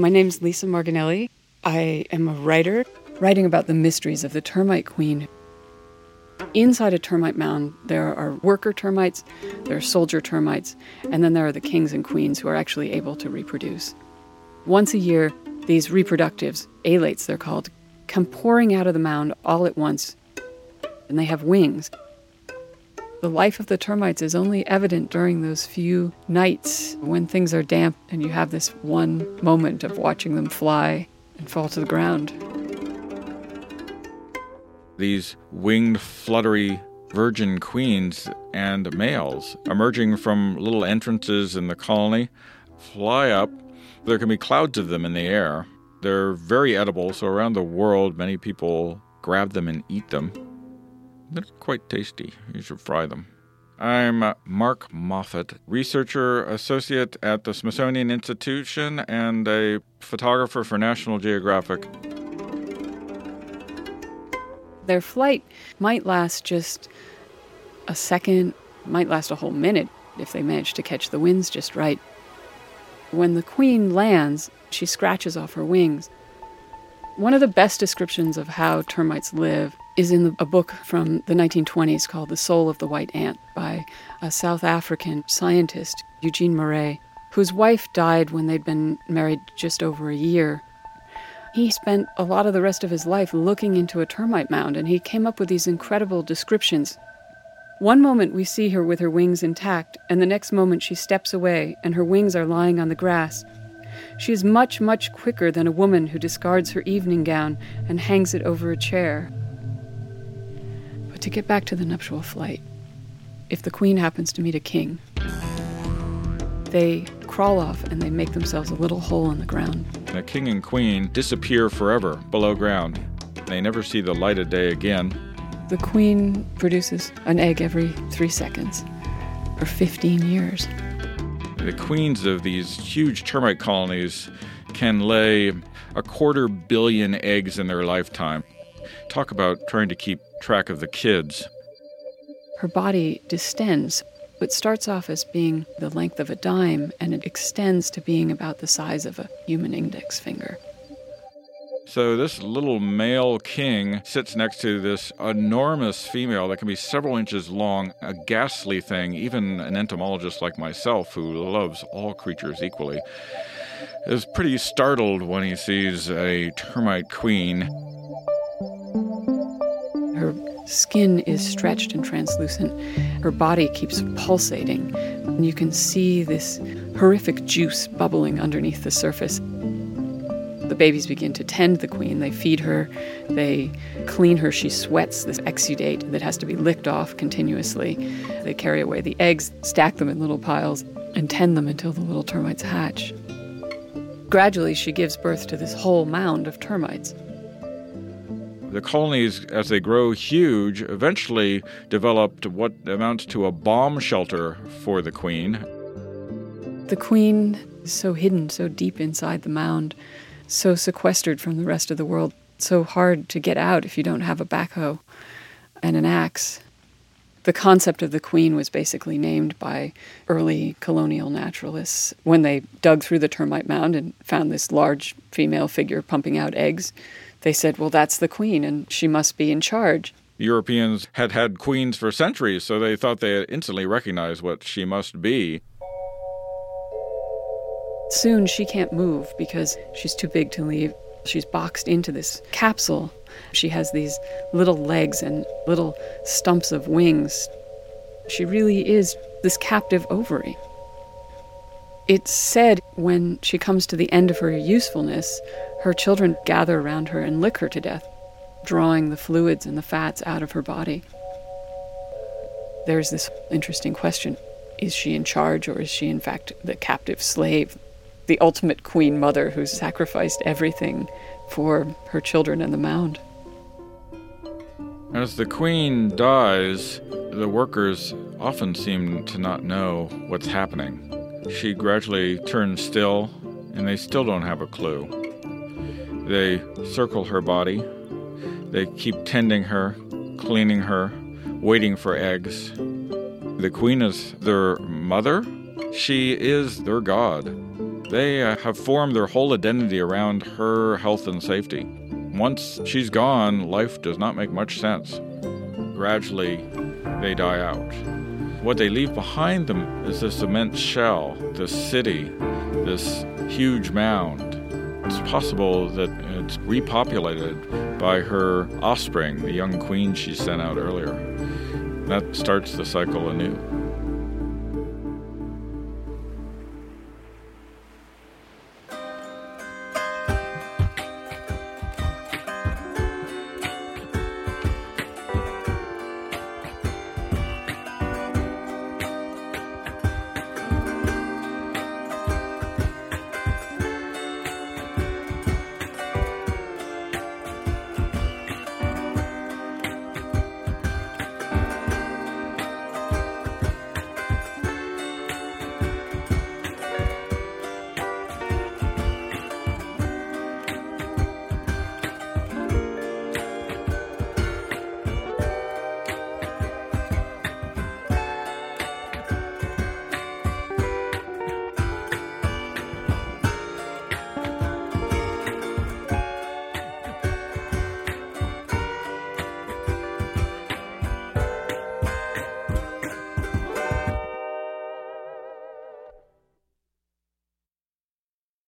My name's Lisa Margonelli. I am a writer writing about the mysteries of the termite queen. Inside a termite mound, there are worker termites, there are soldier termites, and then there are the kings and queens who are actually able to reproduce. Once a year, these reproductives, alates they're called, come pouring out of the mound all at once, and they have wings. The life of the termites is only evident during those few nights when things are damp and you have this one moment of watching them fly and fall to the ground. These winged, fluttery virgin queens and males emerging from little entrances in the colony fly up. There can be clouds of them in the air. They're very edible, so around the world, many people grab them and eat them. They're quite tasty. You should fry them. I'm Mark Moffett, researcher associate at the Smithsonian Institution and a photographer for National Geographic. Their flight might last just a second, might last a whole minute if they manage to catch the winds just right. When the queen lands, she scratches off her wings. One of the best descriptions of how termites live is in a book from the 1920s called The Soul of the White Ant by a South African scientist, Eugene Marais, whose wife died when they'd been married just over a year. He spent a lot of the rest of his life looking into a termite mound, and he came up with these incredible descriptions. One moment we see her with her wings intact, and the next moment she steps away and her wings are lying on the grass. She is much, much quicker than a woman who discards her evening gown and hangs it over a chair to get back to the nuptial flight, if the queen happens to meet a king, they crawl off and they make themselves a little hole in the ground. The king and queen disappear forever below ground. They never see the light of day again. The queen produces an egg every three seconds for 15 years. The queens of these huge termite colonies can lay a quarter billion eggs in their lifetime. Talk about trying to keep track of the kids. Her body distends. It starts off as being the length of a dime and it extends to being about the size of a human index finger. So, this little male king sits next to this enormous female that can be several inches long, a ghastly thing. Even an entomologist like myself, who loves all creatures equally, is pretty startled when he sees a termite queen skin is stretched and translucent. Her body keeps pulsating. And you can see this horrific juice bubbling underneath the surface. The babies begin to tend the queen. They feed her, they clean her. She sweats this exudate that has to be licked off continuously. They carry away the eggs, stack them in little piles, and tend them until the little termites hatch. Gradually, she gives birth to this whole mound of termites. The colonies, as they grow huge, eventually developed what amounts to a bomb shelter for the queen. The queen is so hidden, so deep inside the mound, so sequestered from the rest of the world, so hard to get out if you don't have a backhoe and an axe. The concept of the queen was basically named by early colonial naturalists when they dug through the termite mound and found this large female figure pumping out eggs they said, well, that's the queen and she must be in charge. Europeans had had queens for centuries, so they thought they had instantly recognized what she must be. Soon she can't move because she's too big to leave. She's boxed into this capsule. She has these little legs and little stumps of wings. She really is this captive ovary. It's said when she comes to the end of her usefulness, her children gather around her and lick her to death, drawing the fluids and the fats out of her body. There's this interesting question is she in charge, or is she, in fact, the captive slave, the ultimate queen mother who sacrificed everything for her children and the mound? As the queen dies, the workers often seem to not know what's happening. She gradually turns still, and they still don't have a clue. They circle her body. They keep tending her, cleaning her, waiting for eggs. The queen is their mother. She is their god. They uh, have formed their whole identity around her health and safety. Once she's gone, life does not make much sense. Gradually, they die out. What they leave behind them is this immense shell, this city, this huge mound. It's possible that it's repopulated by her offspring, the young queen she sent out earlier. That starts the cycle anew.